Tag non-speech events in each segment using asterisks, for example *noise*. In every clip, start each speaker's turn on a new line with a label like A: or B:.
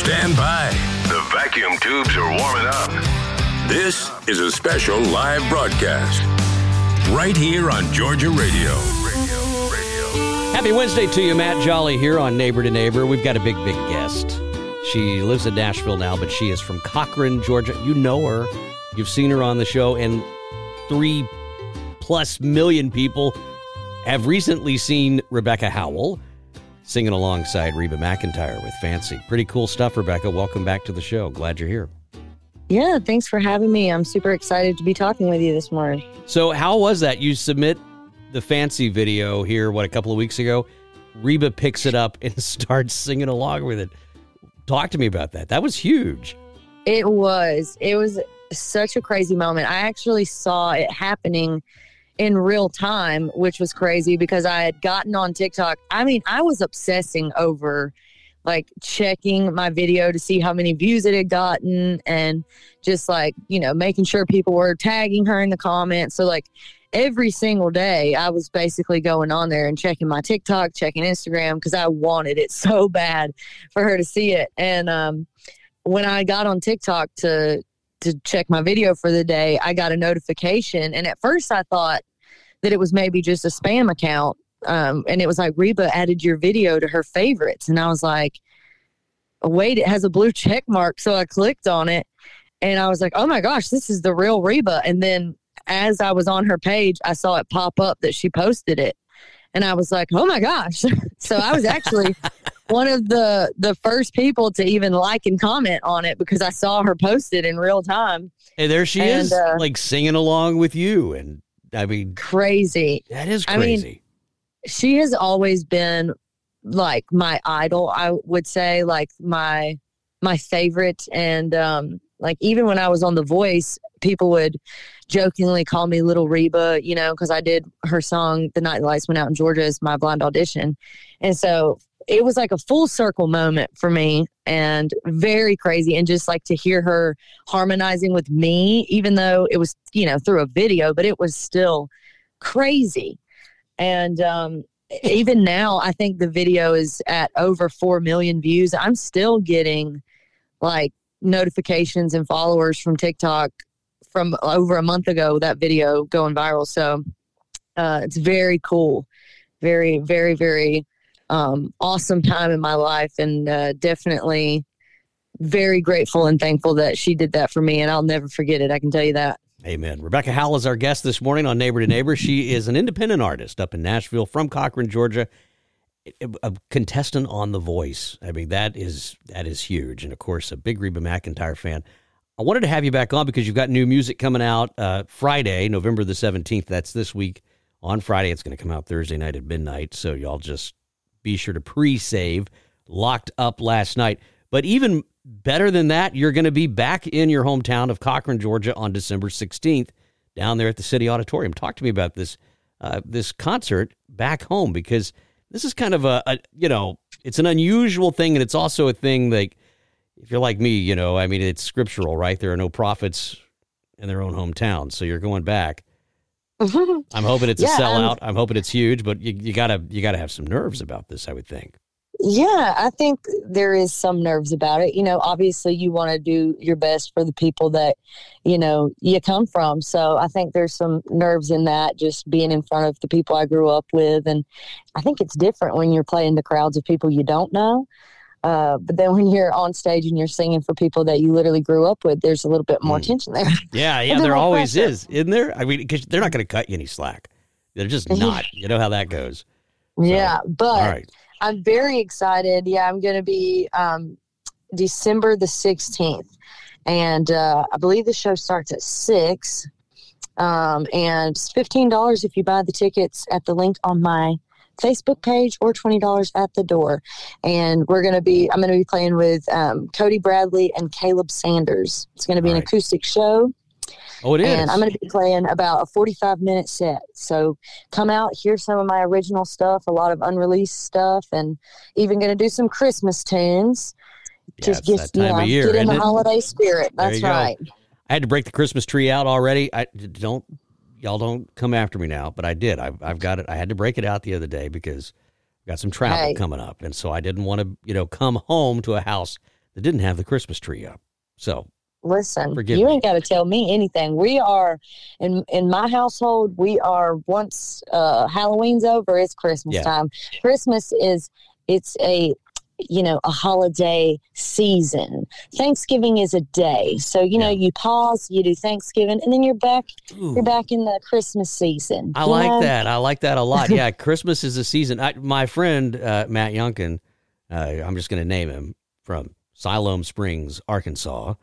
A: Stand by. The vacuum tubes are warming up. This is a special live broadcast right here on Georgia Radio.
B: Happy Wednesday to you, Matt Jolly here on Neighbor to Neighbor. We've got a big, big guest. She lives in Nashville now, but she is from Cochran, Georgia. You know her. You've seen her on the show, and three plus million people have recently seen Rebecca Howell singing alongside Reba McEntire with Fancy. Pretty cool stuff, Rebecca. Welcome back to the show. Glad you're here.
C: Yeah, thanks for having me. I'm super excited to be talking with you this morning.
B: So, how was that? You submit the Fancy video here, what, a couple of weeks ago? Reba picks it up and *laughs* starts singing along with it. Talk to me about that. That was huge.
C: It was. It was such a crazy moment. I actually saw it happening in real time, which was crazy because I had gotten on TikTok. I mean, I was obsessing over like checking my video to see how many views it had gotten and just like, you know, making sure people were tagging her in the comments. So, like, every single day, I was basically going on there and checking my TikTok, checking Instagram because I wanted it *laughs* so bad for her to see it. And, um, when I got on TikTok to to check my video for the day, I got a notification. And at first I thought that it was maybe just a spam account. Um, and it was like Reba added your video to her favorites. And I was like, wait, it has a blue check mark. So I clicked on it and I was like, oh my gosh, this is the real Reba. And then as I was on her page, I saw it pop up that she posted it. And I was like, oh my gosh. *laughs* so I was actually *laughs* one of the the first people to even like and comment on it because I saw her post it in real time.
B: Hey, there she and, is, uh, like singing along with you and I mean,
C: crazy.
B: That is crazy. I mean,
C: she has always been like my idol. I would say like my my favorite, and um, like even when I was on The Voice, people would jokingly call me Little Reba, you know, because I did her song "The Night the Lights Went Out in Georgia" as my blind audition, and so it was like a full circle moment for me and very crazy and just like to hear her harmonizing with me even though it was you know through a video but it was still crazy. And um even now i think the video is at over 4 million views. I'm still getting like notifications and followers from tiktok from over a month ago that video going viral. So uh, it's very cool. Very very very um, awesome time in my life and uh, definitely very grateful and thankful that she did that for me and I'll never forget it. I can tell you that.
B: Amen. Rebecca Howell is our guest this morning on Neighbor to Neighbor. She is an independent artist up in Nashville from Cochran, Georgia. A contestant on The Voice. I mean, that is that is huge, and of course, a big Reba McEntire fan. I wanted to have you back on because you've got new music coming out uh, Friday, November the seventeenth. That's this week. On Friday, it's going to come out Thursday night at midnight. So y'all just be sure to pre save Locked Up last night. But even better than that, you're going to be back in your hometown of Cochran, Georgia on December 16th down there at the City Auditorium. Talk to me about this uh, this concert back home because this is kind of a, a, you know it's an unusual thing and it's also a thing like if you're like me you know I mean it's scriptural right there are no prophets in their own hometown so you're going back *laughs* I'm hoping it's yeah, a sellout. I'm, I'm hoping it's huge, but you, you gotta you gotta have some nerves about this. I would think.
C: Yeah, I think there is some nerves about it. You know, obviously you want to do your best for the people that, you know, you come from. So I think there's some nerves in that, just being in front of the people I grew up with. And I think it's different when you're playing the crowds of people you don't know. Uh, but then when you're on stage and you're singing for people that you literally grew up with, there's a little bit more mm. tension there. *laughs*
B: Yeah, yeah, there always pressure. is, isn't there? I mean, because they're not going to cut you any slack. They're just *laughs* not. you know how that goes.
C: So, yeah, but I'm very excited. Yeah, I'm going to be um, December the 16th, and uh, I believe the show starts at six. Um, and it's fifteen dollars if you buy the tickets at the link on my Facebook page or $20 at the door. And we're going to be, I'm going to be playing with um, Cody Bradley and Caleb Sanders. It's going to be
B: All
C: an
B: right.
C: acoustic show.
B: Oh, it is.
C: And I'm going to be playing about a 45 minute set. So come out, hear some of my original stuff, a lot of unreleased stuff, and even going to do some Christmas tunes.
B: Yeah,
C: Just get,
B: that time
C: you know,
B: of year,
C: get in the
B: it?
C: holiday spirit. That's
B: you go.
C: right.
B: I had to break the Christmas tree out already. I don't, y'all don't come after me now, but I did. I've, I've got it. I had to break it out the other day because I've got some travel
C: Hey.
B: coming up, and so I didn't want to, you know, come home to a house that didn't have the Christmas tree up. So
C: Listen,
B: Forgive
C: you
B: me.
C: ain't got to tell me anything. We are in in my household. We are once uh, Halloween's over, it's Christmas
B: Yeah.
C: time. Christmas is it's a you know a holiday season. Thanksgiving is a day, so you know you pause, you do Thanksgiving, and then you're back.
B: ooh,
C: You're back in the Christmas season.
B: I like
C: know?
B: that. I like that a lot. *laughs* Yeah, Christmas is a season. I, my friend uh, Matt Yunkin, uh, I'm just going to name him from Siloam Springs, Arkansas.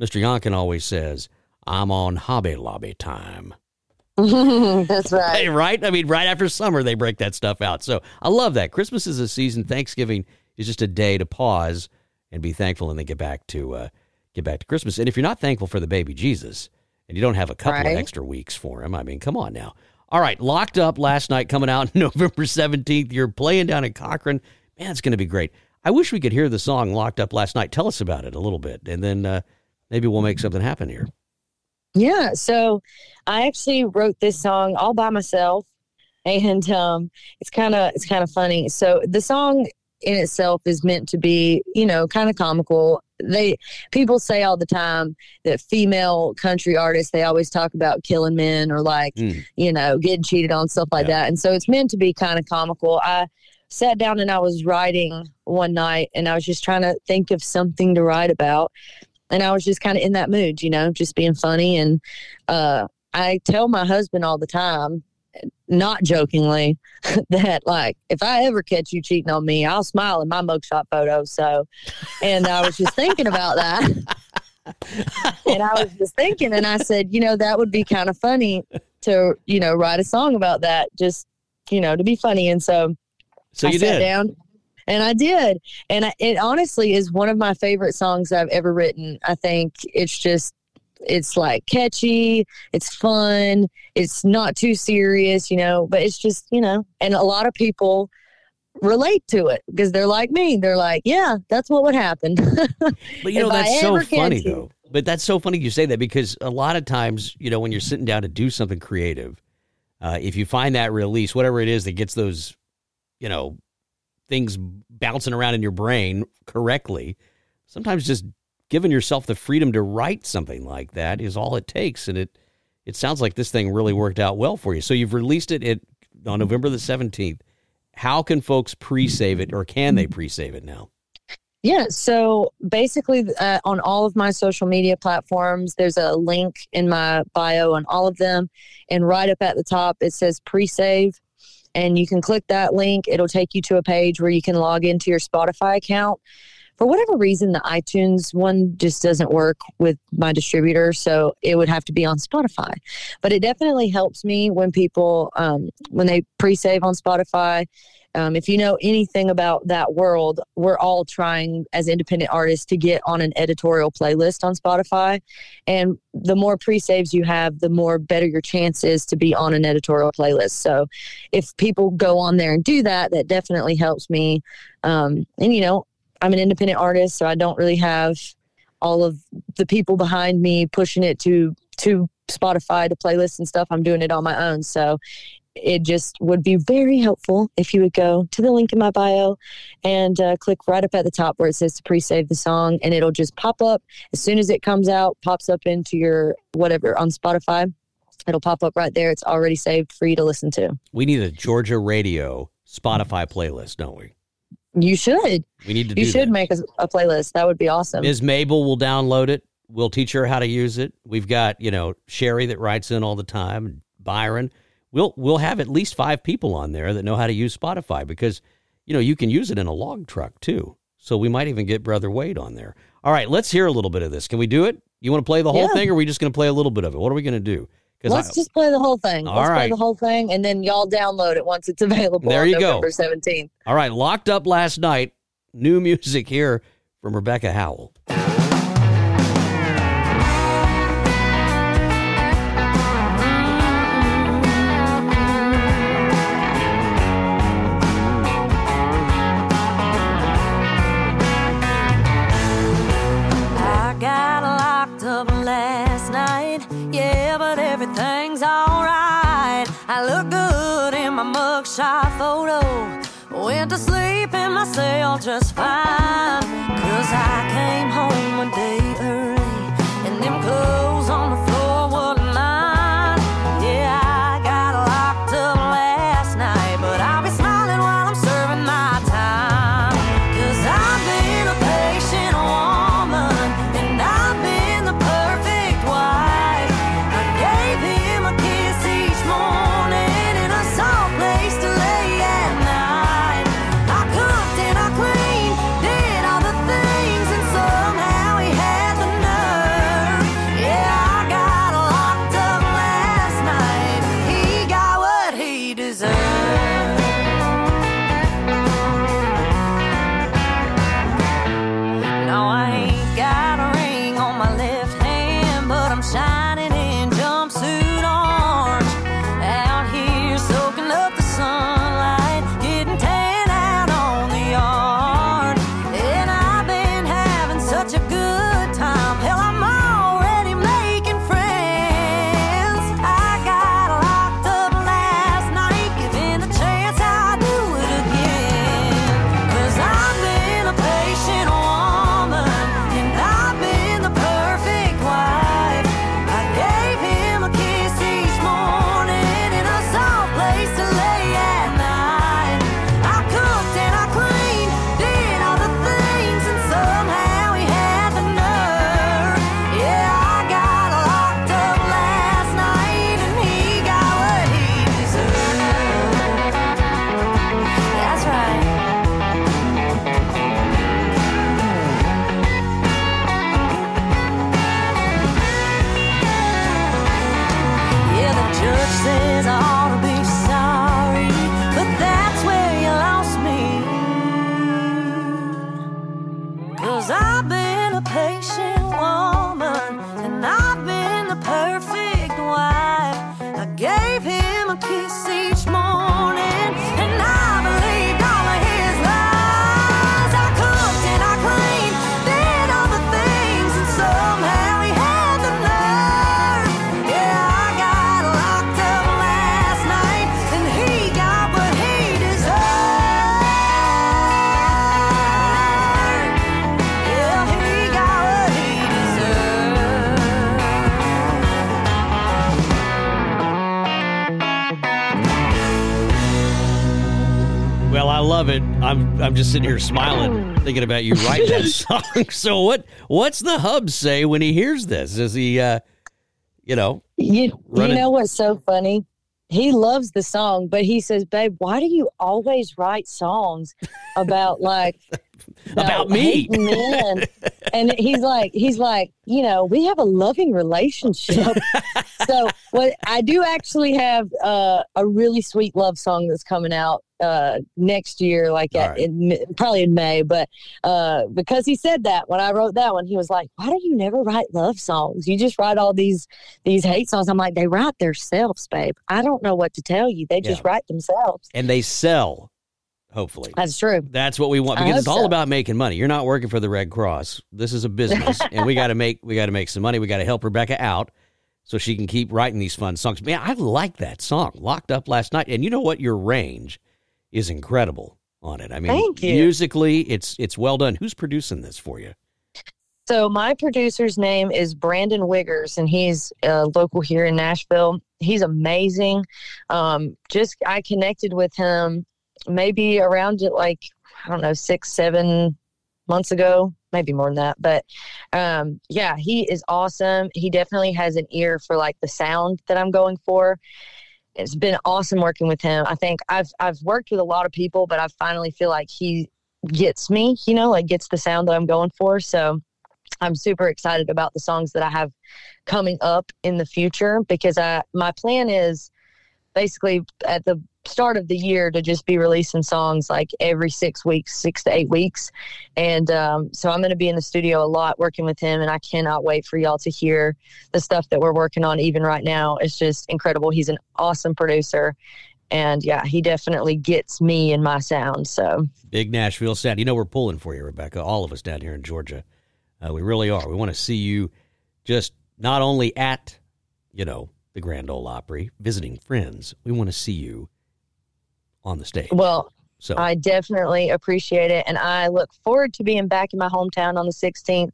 B: Mr. Yunkin always says, "I'm on Hobby Lobby time." *laughs*
C: That's *laughs* right.
B: Hey, right? I mean, right after summer, they break that stuff out. So I love that. Christmas is a season. Thanksgiving is just a day to pause and be thankful, and then get back to uh, get back to Christmas. And if you're not thankful for the baby Jesus, and you don't have a couple
C: Right.
B: of extra weeks for him, I mean, come on now. All right, locked up last night, coming out *laughs* November 17th. You're playing down in Cochran. Man, it's going to be great. I wish we could hear the song "Locked Up" last night. Tell us about it a little bit, and then uh, maybe we'll make something happen here.
C: Yeah, so I actually wrote this song all by myself, and um, it's kind of it's kind of funny. So the song in itself is meant to be, you know, kind of comical. They people say all the time that female country artists they always talk about killing men or like
B: Mm.
C: you know getting cheated on stuff like
B: Yeah.
C: that, and so it's meant to be kind of comical. I sat down and I was writing one night, and I was just trying to think of something to write about and I was just kind of in that mood, you know, just being funny. And uh, I tell my husband all the time, not jokingly, *laughs* that like if I ever catch you cheating on me, I'll smile in my mugshot photo. So, and I was just thinking about that. *laughs* and I was just thinking, and I said, you know, that would be kind of funny to, you know, write a song about that, just, you know, to be funny. And so
B: So
C: I
B: you
C: sat
B: did.
C: down and I did. And I, it honestly is one of my favorite songs I've ever written. I think it's just, it's like catchy, it's fun, it's not too serious, you know, but it's just, you know, and a lot of people relate to it because they're like me. They're like, yeah, that's what would happen. *laughs*
B: But you know that's so funny
C: you.
B: though. But that's so funny you say that because a lot of times, you know, when you're sitting down to do something creative, uh, if you find that release, whatever it is that gets those, you know, things bouncing around in your brain correctly, sometimes just giving yourself the freedom to write something like that is all it takes. And it it sounds like this thing really worked out well for you. So you've released it at, on November the seventeenth. How can folks pre-save it, or can they pre-save it now?
C: Yeah. So basically, uh, on all of my social media platforms, there's a link in my bio on all of them. And right up at the top, it says pre save. And you can click that link. It'll take you to a page where you can log into your Spotify account. For whatever reason, the iTunes one just doesn't work with my distributor. So it would have to be on Spotify. But it definitely helps me when people, um, when they pre save on Spotify. Um, if you know anything about that world, we're all trying as independent artists to get on an editorial playlist on Spotify. And the more pre saves you have, the more better your chance is to be on an editorial playlist. So if people go on there and do that, that definitely helps me. Um, and, you know, I'm an independent artist, so I don't really have all of the people behind me pushing it to to Spotify to playlists and stuff. I'm doing it on my own. So it just would be very helpful if you would go to the link in my bio and uh, click right up at the top where it says to pre-save the song and it'll just pop up as soon as it comes out pops up into your whatever on spotify it'll pop up right there it's already saved for you to listen to
B: We need a Georgia radio Spotify playlist, don't we?
C: You should
B: We need to do
C: you should
B: that.
C: make a, a playlist that would be awesome
B: Ms. Mabel will download it. We'll teach her how to use it. We've got, you know, Sherry that writes in all the time, Byron. We'll we'll have at least five people on there that know how to use Spotify because, you know, you can use it in a log truck too. So we might even get Brother Wade on there. All right, let's hear a little bit of this. Can we do it? You want to play the whole
C: Yeah.
B: thing or are we just going to play a little bit of it? What are we going to do?
C: Let's
B: I,
C: just play the whole thing.
B: All
C: Let's
B: right.
C: play the whole thing, and then y'all download it once it's available.
B: There
C: on
B: you go.
C: November seventeenth.
B: all right, locked up last night. New *laughs* music here from Rebecca Howell.
D: In my just fine. Cause I came home one day
B: love it. I'm I'm just sitting here smiling, thinking about you writing that *laughs* song. *laughs* So what what's the hub say when he hears this? Does he uh you know,
C: You, you know what's so funny? He loves the song, but he says, "Babe, why do you always write songs about like
B: About me."
C: men?" *laughs* and he's like, he's like, you know, we have a loving relationship. *laughs* so, what I do actually have uh, a really sweet love song that's coming out uh, next year, like at,
B: right.
C: in, probably in May. But uh, because he said that when I wrote that one, he was like, "Why do you never write love songs? You just write all these these hate songs." I'm like, "They write themselves, babe. I don't know what to tell you. They just write themselves."
B: and they sell, hopefully.
C: That's true.
B: That's what we want because it's all
C: so.
B: about making money. You're not working for the Red Cross. This is a business, *laughs* and we got to make we got to make some money. We got to help Rebecca out so she can keep writing these fun songs. Man, I like that song. Locked up last night, and you know what? Your range is incredible on it. I mean, musically, it's it's well done. Who's producing this for you?
C: So my producer's name is Brandon Wiggers, and he's uh, local here in Nashville. He's amazing. Um, just I connected with him maybe around it like I don't know six seven months ago, maybe more than that. But um, yeah, he is awesome. He definitely has an ear for like the sound that I'm going for. It's been awesome working with him. I think I've I've worked with a lot of people, but I finally feel like he gets me. You know, like gets the sound that I'm going for. So I'm super excited about the songs that I have coming up in the future because I my plan is basically at the start of the year to just be releasing songs like every six weeks, six to eight weeks. And um, so I'm going to be in the studio a lot working with him, and I cannot wait for y'all to hear the stuff that we're working on even right now. It's just incredible. He's an awesome producer. And yeah, he definitely gets me and my sound. So
B: big Nashville sound. You know, we're pulling for you, Rebecca, all of us down here in Georgia. Uh, we really are. We want to see you just not only at, you know, the Grand Ole Opry visiting friends, we want to see you on the stage.
C: Well, so I definitely appreciate it. And I look forward to being back in my hometown on the 16th.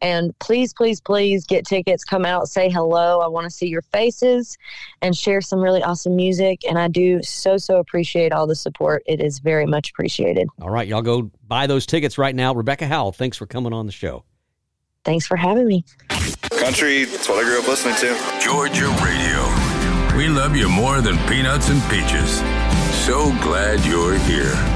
C: And please, please, please get tickets, come out, say hello. I want to see your faces and share some really awesome music. And I do so, so appreciate all the support. It is very much appreciated.
B: All right, y'all go buy those tickets right now. Rebecca Howell, thanks for coming on the show.
C: Thanks for having me.
E: Country, that's what I grew up listening to.
A: Georgia Radio. We love you more than peanuts and peaches. So glad you're here.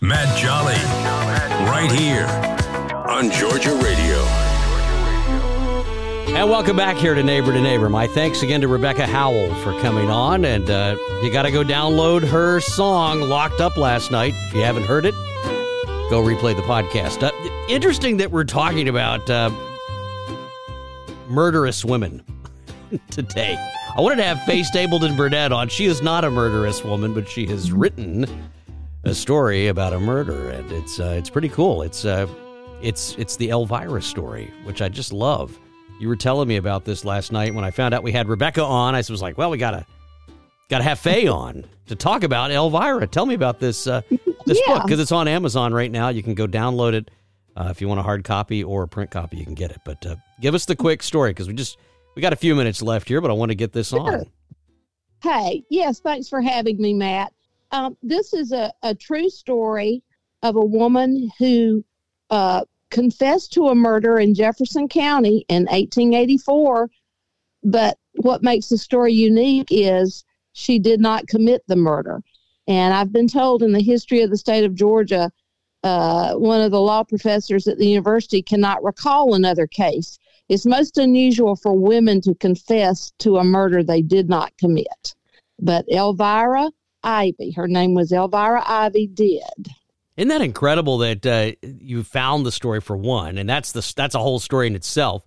A: Matt Jolly, right here on Georgia Radio.
B: And welcome back here to Neighbor to Neighbor. My thanks again to Rebecca Howell for coming on. And uh, you got to go download her song, Locked Up Last Night. If you haven't heard it, go replay the podcast. Uh, interesting that we're talking about uh, murderous women *laughs* today. I wanted to have Fay Stapleton Burnett on. She is not a murderous woman, but she has written a story about a murder, and it's uh, it's pretty cool. It's uh, it's it's the Elvira story, which I just love. You were telling me about this last night when I found out we had Rebecca on. I was like, well, we gotta gotta have Fay on to talk about Elvira. Tell me about this uh, this
F: Yeah.
B: book because it's on Amazon right now. You can go download it uh, if you want a hard copy or a print copy. You can get it. But uh, give us the quick story because we just we got a few minutes left here, but I want to get this on.
F: Hey, yes, thanks for having me, Matt. Um, this is a, a true story of a woman who uh, confessed to a murder in Jefferson County in 1884. But what makes the story unique is she did not commit the murder. And I've been told in the history of the state of Georgia, uh, one of the law professors at the university cannot recall another case. It's most unusual for women to confess to a murder they did not commit. But Elvira Ivey, her name was Elvira Ivey, did.
B: Isn't that incredible that uh, you found the story for one, and that's the that's a whole story in itself.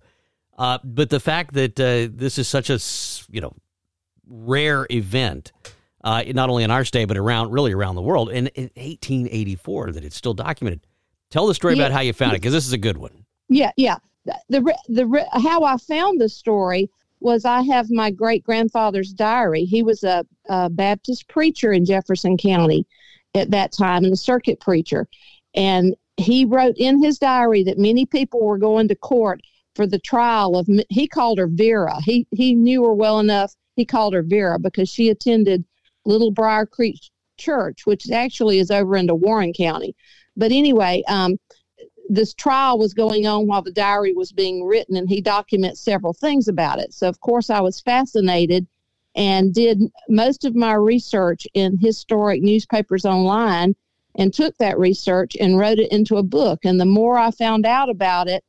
B: Uh, but the fact that uh, this is such a you know rare event, uh, not only in our state but around really around the world, and in 1884 that it's still documented. Tell the story about how you found it because this is a good one.
F: Yeah, yeah. The, the how I found the story was I have my great grandfather's diary. He was a, a Baptist preacher in Jefferson County at that time, and a circuit preacher, and he wrote in his diary that many people were going to court for the trial of. He called her Vera. He he knew her well enough. He called her Vera because she attended Little Briar Creek Church, which actually is over into Warren County. But anyway, um, this trial was going on while the diary was being written, and he documents several things about it. So, of course, I was fascinated and did most of my research in historic newspapers online and took that research and wrote it into a book. And the more I found out about it,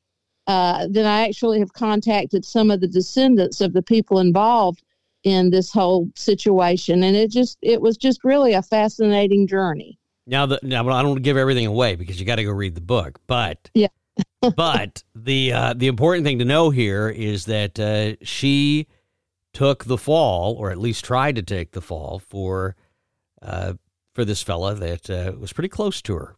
F: uh, then I actually have contacted some of the descendants of the people involved in this whole situation. And it just, it was just really a fascinating journey.
B: Now, the, now I don't want to give everything away because you got to go read the book. But
F: Yeah. *laughs*
B: but the uh, the important thing to know here is that uh, she took the fall, or at least tried to take the fall for uh, for this fella that uh, was pretty close to her.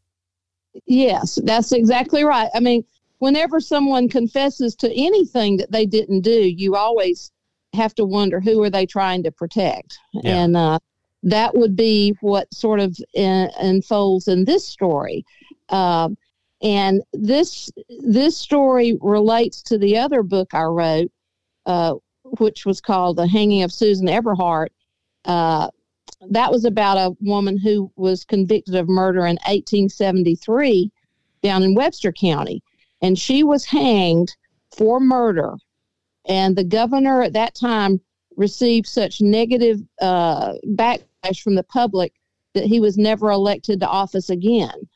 F: Yes, that's exactly right. I mean, whenever someone confesses to anything that they didn't do, you always have to wonder who are they trying to protect.
B: Yeah.
F: And uh, that would be what sort of uh, unfolds in this story. Um, and this this story relates to the other book I wrote, uh, which was called "The Hanging of Susan Eberhardt." Uh, that was about a woman who was convicted of murder in 1873 down in Webster County, and she was hanged for murder. And the governor at that time received such negative uh, backlash from the public that he was never elected to office again.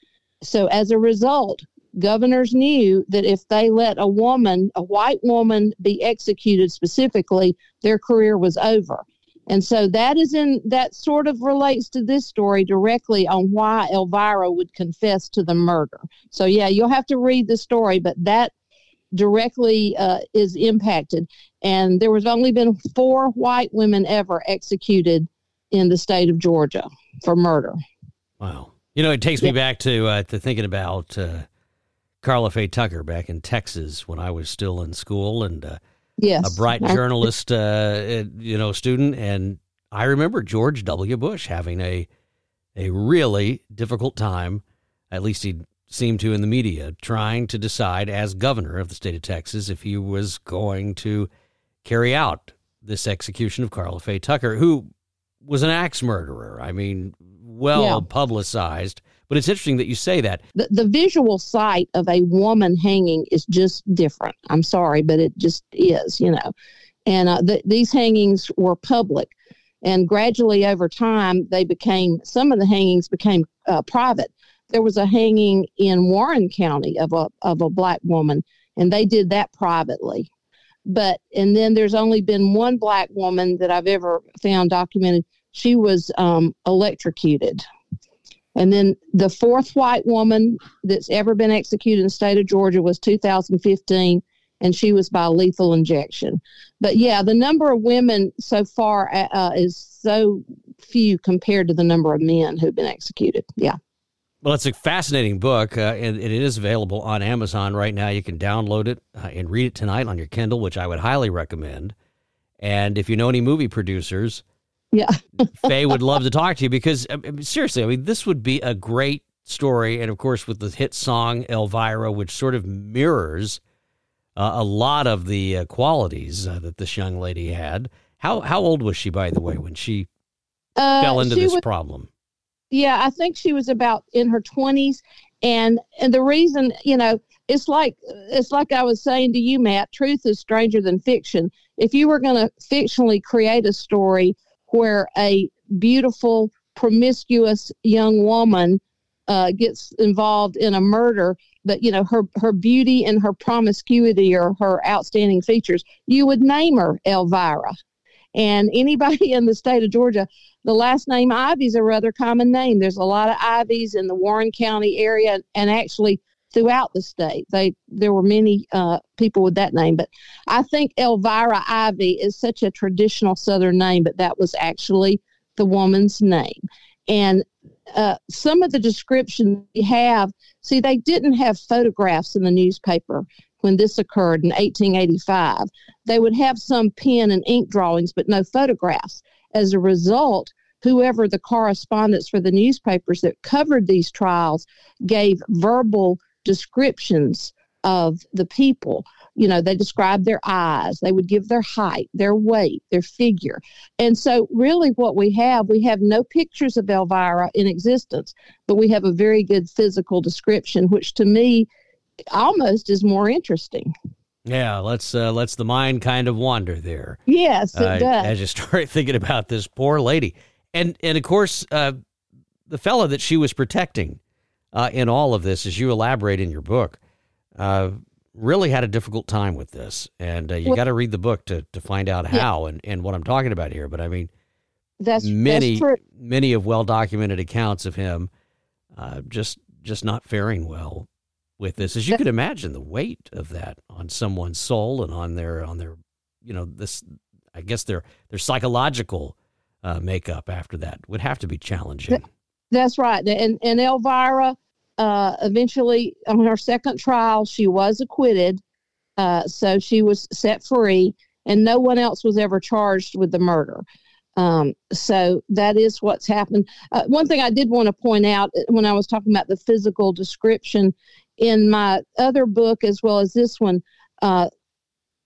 F: So as a result, governors knew that if they let a woman, a white woman, be executed specifically, their career was over. And so that is in that sort of relates to this story directly on why Elvira would confess to the murder. So yeah, you'll have to read the story, but that directly uh, is impacted. And there was only been four white women ever executed in the state of Georgia for murder.
B: Wow. You know, it takes me back to uh, to thinking about uh, Karla Faye Tucker back in Texas when I was still in school and uh,
F: yes.
B: a bright journalist, uh, you know, student. And I remember George W. Bush having a a really difficult time. At least he seemed to in the media, trying to decide as governor of the state of Texas if he was going to carry out this execution of Karla Faye Tucker, who was an axe murderer. I mean, well yeah. publicized. But it's interesting that you say that.
F: The, the visual sight of a woman hanging is just different. I'm sorry, but it just is, you know. And uh, the, these hangings were public. And gradually over time, they became, some of the hangings became uh, private. There was a hanging in Warren County of a, of a black woman, and they did that privately. But, and then there's only been one black woman that I've ever found documented she was um, electrocuted. And then the fourth white woman that's ever been executed in the state of Georgia was 2015, and she was by lethal injection. But yeah, the number of women so far uh, uh is so few compared to the number of men who've been executed. Yeah.
B: Well, it's a fascinating book, uh, and it is available on Amazon right now. You can download it uh, and read it tonight on your Kindle, which I would highly recommend. And if you know any movie producers,
F: yeah. *laughs*
B: Fay would love to talk to you because I mean, seriously, I mean, this would be a great story. And of course, with the hit song Elvira, which sort of mirrors uh, a lot of the uh, qualities uh, that this young lady had. How how old was she, by the way, when she uh, fell into this was, problem?
F: Yeah, I think she was about in her twenties, and and the reason, you know, it's like it's like I was saying to you, Matt. Truth is stranger than fiction. If you were going to fictionally create a story where a beautiful, promiscuous young woman uh, gets involved in a murder, but you know her her beauty and her promiscuity are her outstanding features. You would name her Elvira, and anybody *laughs* in the state of Georgia, the last name Ivey's a rather common name. There's a lot of Iveys in the Warren County area, and actually throughout the state. They there were many uh, people with that name, but I think Elvira Ivey is such a traditional Southern name, but that was actually the woman's name. And uh, some of the descriptions we have, see, they didn't have photographs in the newspaper when this occurred in 1885. They would have some pen and ink drawings, but no photographs. As a result, whoever the correspondents for the newspapers that covered these trials gave verbal descriptions of the people. You know, they described their eyes, they would give their height, their weight, their figure. And so, really, what we have, we have no pictures of Elvira in existence, but we have a very good physical description, which to me almost is more interesting.
B: Yeah, let's uh, let's the mind kind of wander there.
F: Yes, it uh, does.
B: As you *laughs* start thinking about this poor lady, and and of course, uh, the fellow that she was protecting uh, in all of this, as you elaborate in your book, uh, really had a difficult time with this. And uh, you well, got to read the book to, to find out how yeah. and, and what I'm talking about here. But I mean,
F: that's
B: many,
F: that's
B: many of well documented accounts of him uh, just just not faring well with this. As you could imagine, the weight of that on someone's soul and on their on their you know this I guess their their psychological uh, makeup after that would have to be challenging.
F: That, that's right. And and Elvira uh, eventually, on her second trial, she was acquitted. Uh, so she was set free, and no one else was ever charged with the murder. Um, so that is what's happened. Uh, one thing I did want to point out uh, when I was talking about the physical description in my other book, as well as this one, uh,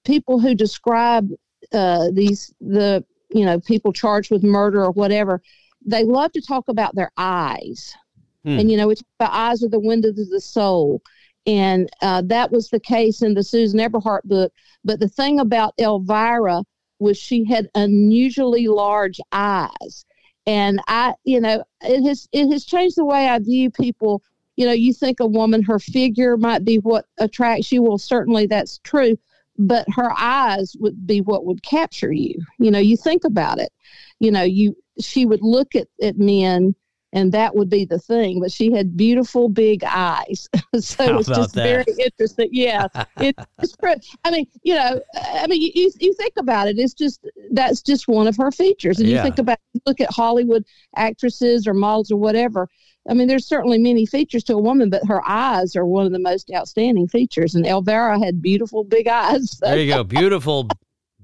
F: people who describe uh, these the you know people charged with murder or whatever, they love to talk about their eyes,
B: Hmm.
F: and you know, it's the eyes are the windows of the soul. And uh, that was the case in the Susan Eberhardt book. But the thing about Elvira was she had unusually large eyes. And I, you know, it has it has changed the way I view people. You know, you think a woman, her figure might be what attracts you. Well, certainly that's true, but her eyes would be what would capture you. You know, you think about it. You know, you she would look at, at men and that would be the thing. But she had beautiful big eyes, *laughs* so it's just
B: that?
F: very interesting. Yeah, *laughs* it, it's. I mean, you know, I mean, you, you think about it. It's just that's just one of her features, and
B: Yeah.
F: you think about look at Hollywood actresses or models or whatever. I mean, there's certainly many features to a woman, but her eyes are one of the most outstanding features. And Elvira had beautiful big eyes. So *laughs*
B: There you go. Beautiful,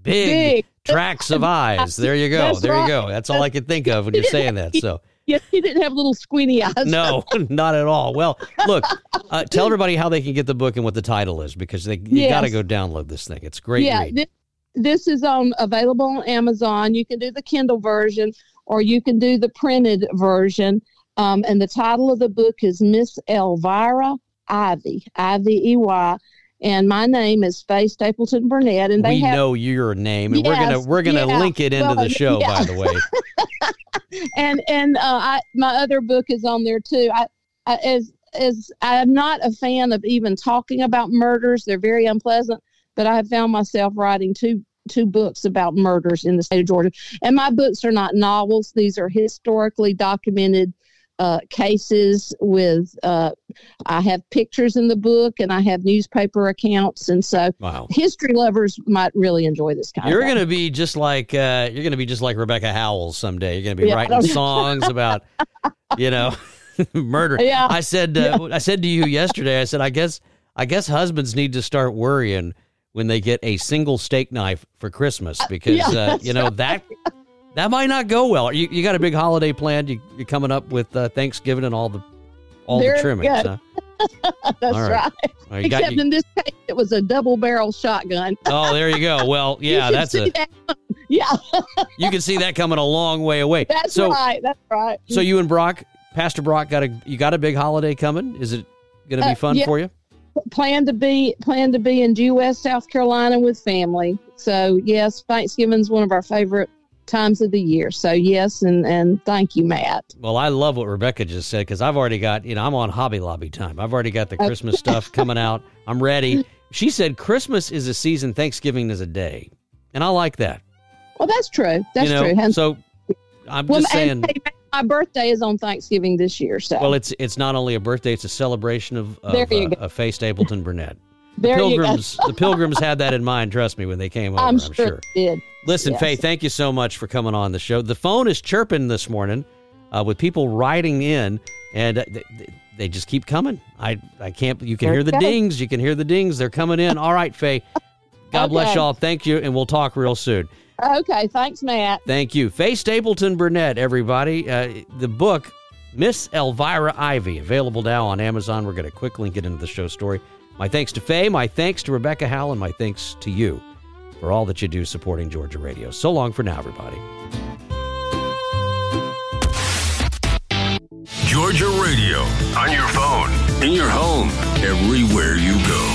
B: big,
F: Big.
B: tracts of eyes. There you go.
F: That's
B: there you go. That's all I could think of when you're saying that. So,
F: yes, he didn't have little squinty eyes.
B: no, *laughs* not at all. Well, look, uh, tell everybody how they can get the book and what the title is because they you
F: Yes.
B: got to go download this thing. It's great
F: yeah, this is on available on Amazon. You can do the Kindle version or you can do the printed version. Um, and the title of the book is Miss Elvira Ivey, I V E Y. And my name is Fay Stapleton Burnett. And they
B: we
F: have
B: know your name, and we're gonna we're gonna
F: yeah.
B: link it into
F: Well,
B: the show.
F: yeah.
B: By the way, *laughs*
F: and and uh, I, my other book is on there too. I, I as as I'm not a fan of even talking about murders; they're very unpleasant. But I have found myself writing two two books about murders in the state of Georgia, and my books are not novels; these are historically documented uh, cases with. Uh, I have pictures in the book, and I have newspaper accounts, and so
B: wow.
F: history lovers might really enjoy this kind
B: You're
F: of.
B: gonna be just like uh, you're gonna be just like Rebecca Howells someday. You're gonna be
F: Yeah,
B: writing *laughs* songs about, you know, *laughs* murder.
F: Yeah.
B: I said uh, I said to you yesterday. I said I guess I guess husbands need to start worrying when they get a single steak knife for Christmas because
F: yeah,
B: uh, you know that that might not go well. You you got a big holiday planned. You, you're coming up with uh, Thanksgiving and all the all
F: There
B: the trimmings. Huh? *laughs*
F: That's
B: all right.
F: right. Except
B: you-
F: in this case, it was a double barrel shotgun. *laughs*
B: oh, there you go. Well, *laughs* yeah, that's a
F: that. Yeah,
B: you can see that coming a long way away.
F: that's
B: so
F: right. That's right.
B: So you and Brock, Pastor Brock, got a you got a big holiday coming. Is it going to be
F: Uh,
B: fun
F: yeah.
B: for you?
F: plan to be plan to be in Due West, South Carolina with family. So yes, Thanksgiving's one of our favorite times of the year. So yes, and and thank you, Matt.
B: Well, I love what Rebecca just said because I've already got you know I'm on Hobby Lobby time. I've already got the Christmas stuff coming out. I'm ready. She said Christmas is a season, Thanksgiving is a day, and I like that.
F: Well, that's true. That's
B: you know,
F: true. And,
B: so I'm
F: well,
B: just saying.
F: hey, my birthday is on Thanksgiving this year. So
B: Well, it's it's not only a birthday; it's a celebration of of, uh, of Fay Stapleton Burnett. The
F: there
B: pilgrims, the pilgrims had that in mind. Trust me when they came over.
F: I'm
B: I'm,
F: sure,
B: sure.
F: did.
B: Listen,
F: Yes.
B: Fay, thank you so much for coming on the show. The phone is chirping this morning uh, with people writing in, and uh, th- th- they just keep coming. I I can't. You can hear the
F: Okay.
B: dings. You can hear the dings. They're coming in. All right, Fay. God bless y'all. Thank you, and we'll talk real soon.
F: Okay, thanks, Matt.
B: Thank you, Fay Stapleton Burnett. Everybody, uh, the book Miss Elvira Ivey available now on Amazon. We're going to quick link it into the show story. My thanks to Fay. My thanks to Rebecca Howell, and my thanks to you for all that you do supporting Georgia Radio. So long for now, everybody.
A: Georgia Radio. On your phone, in your home, everywhere you go.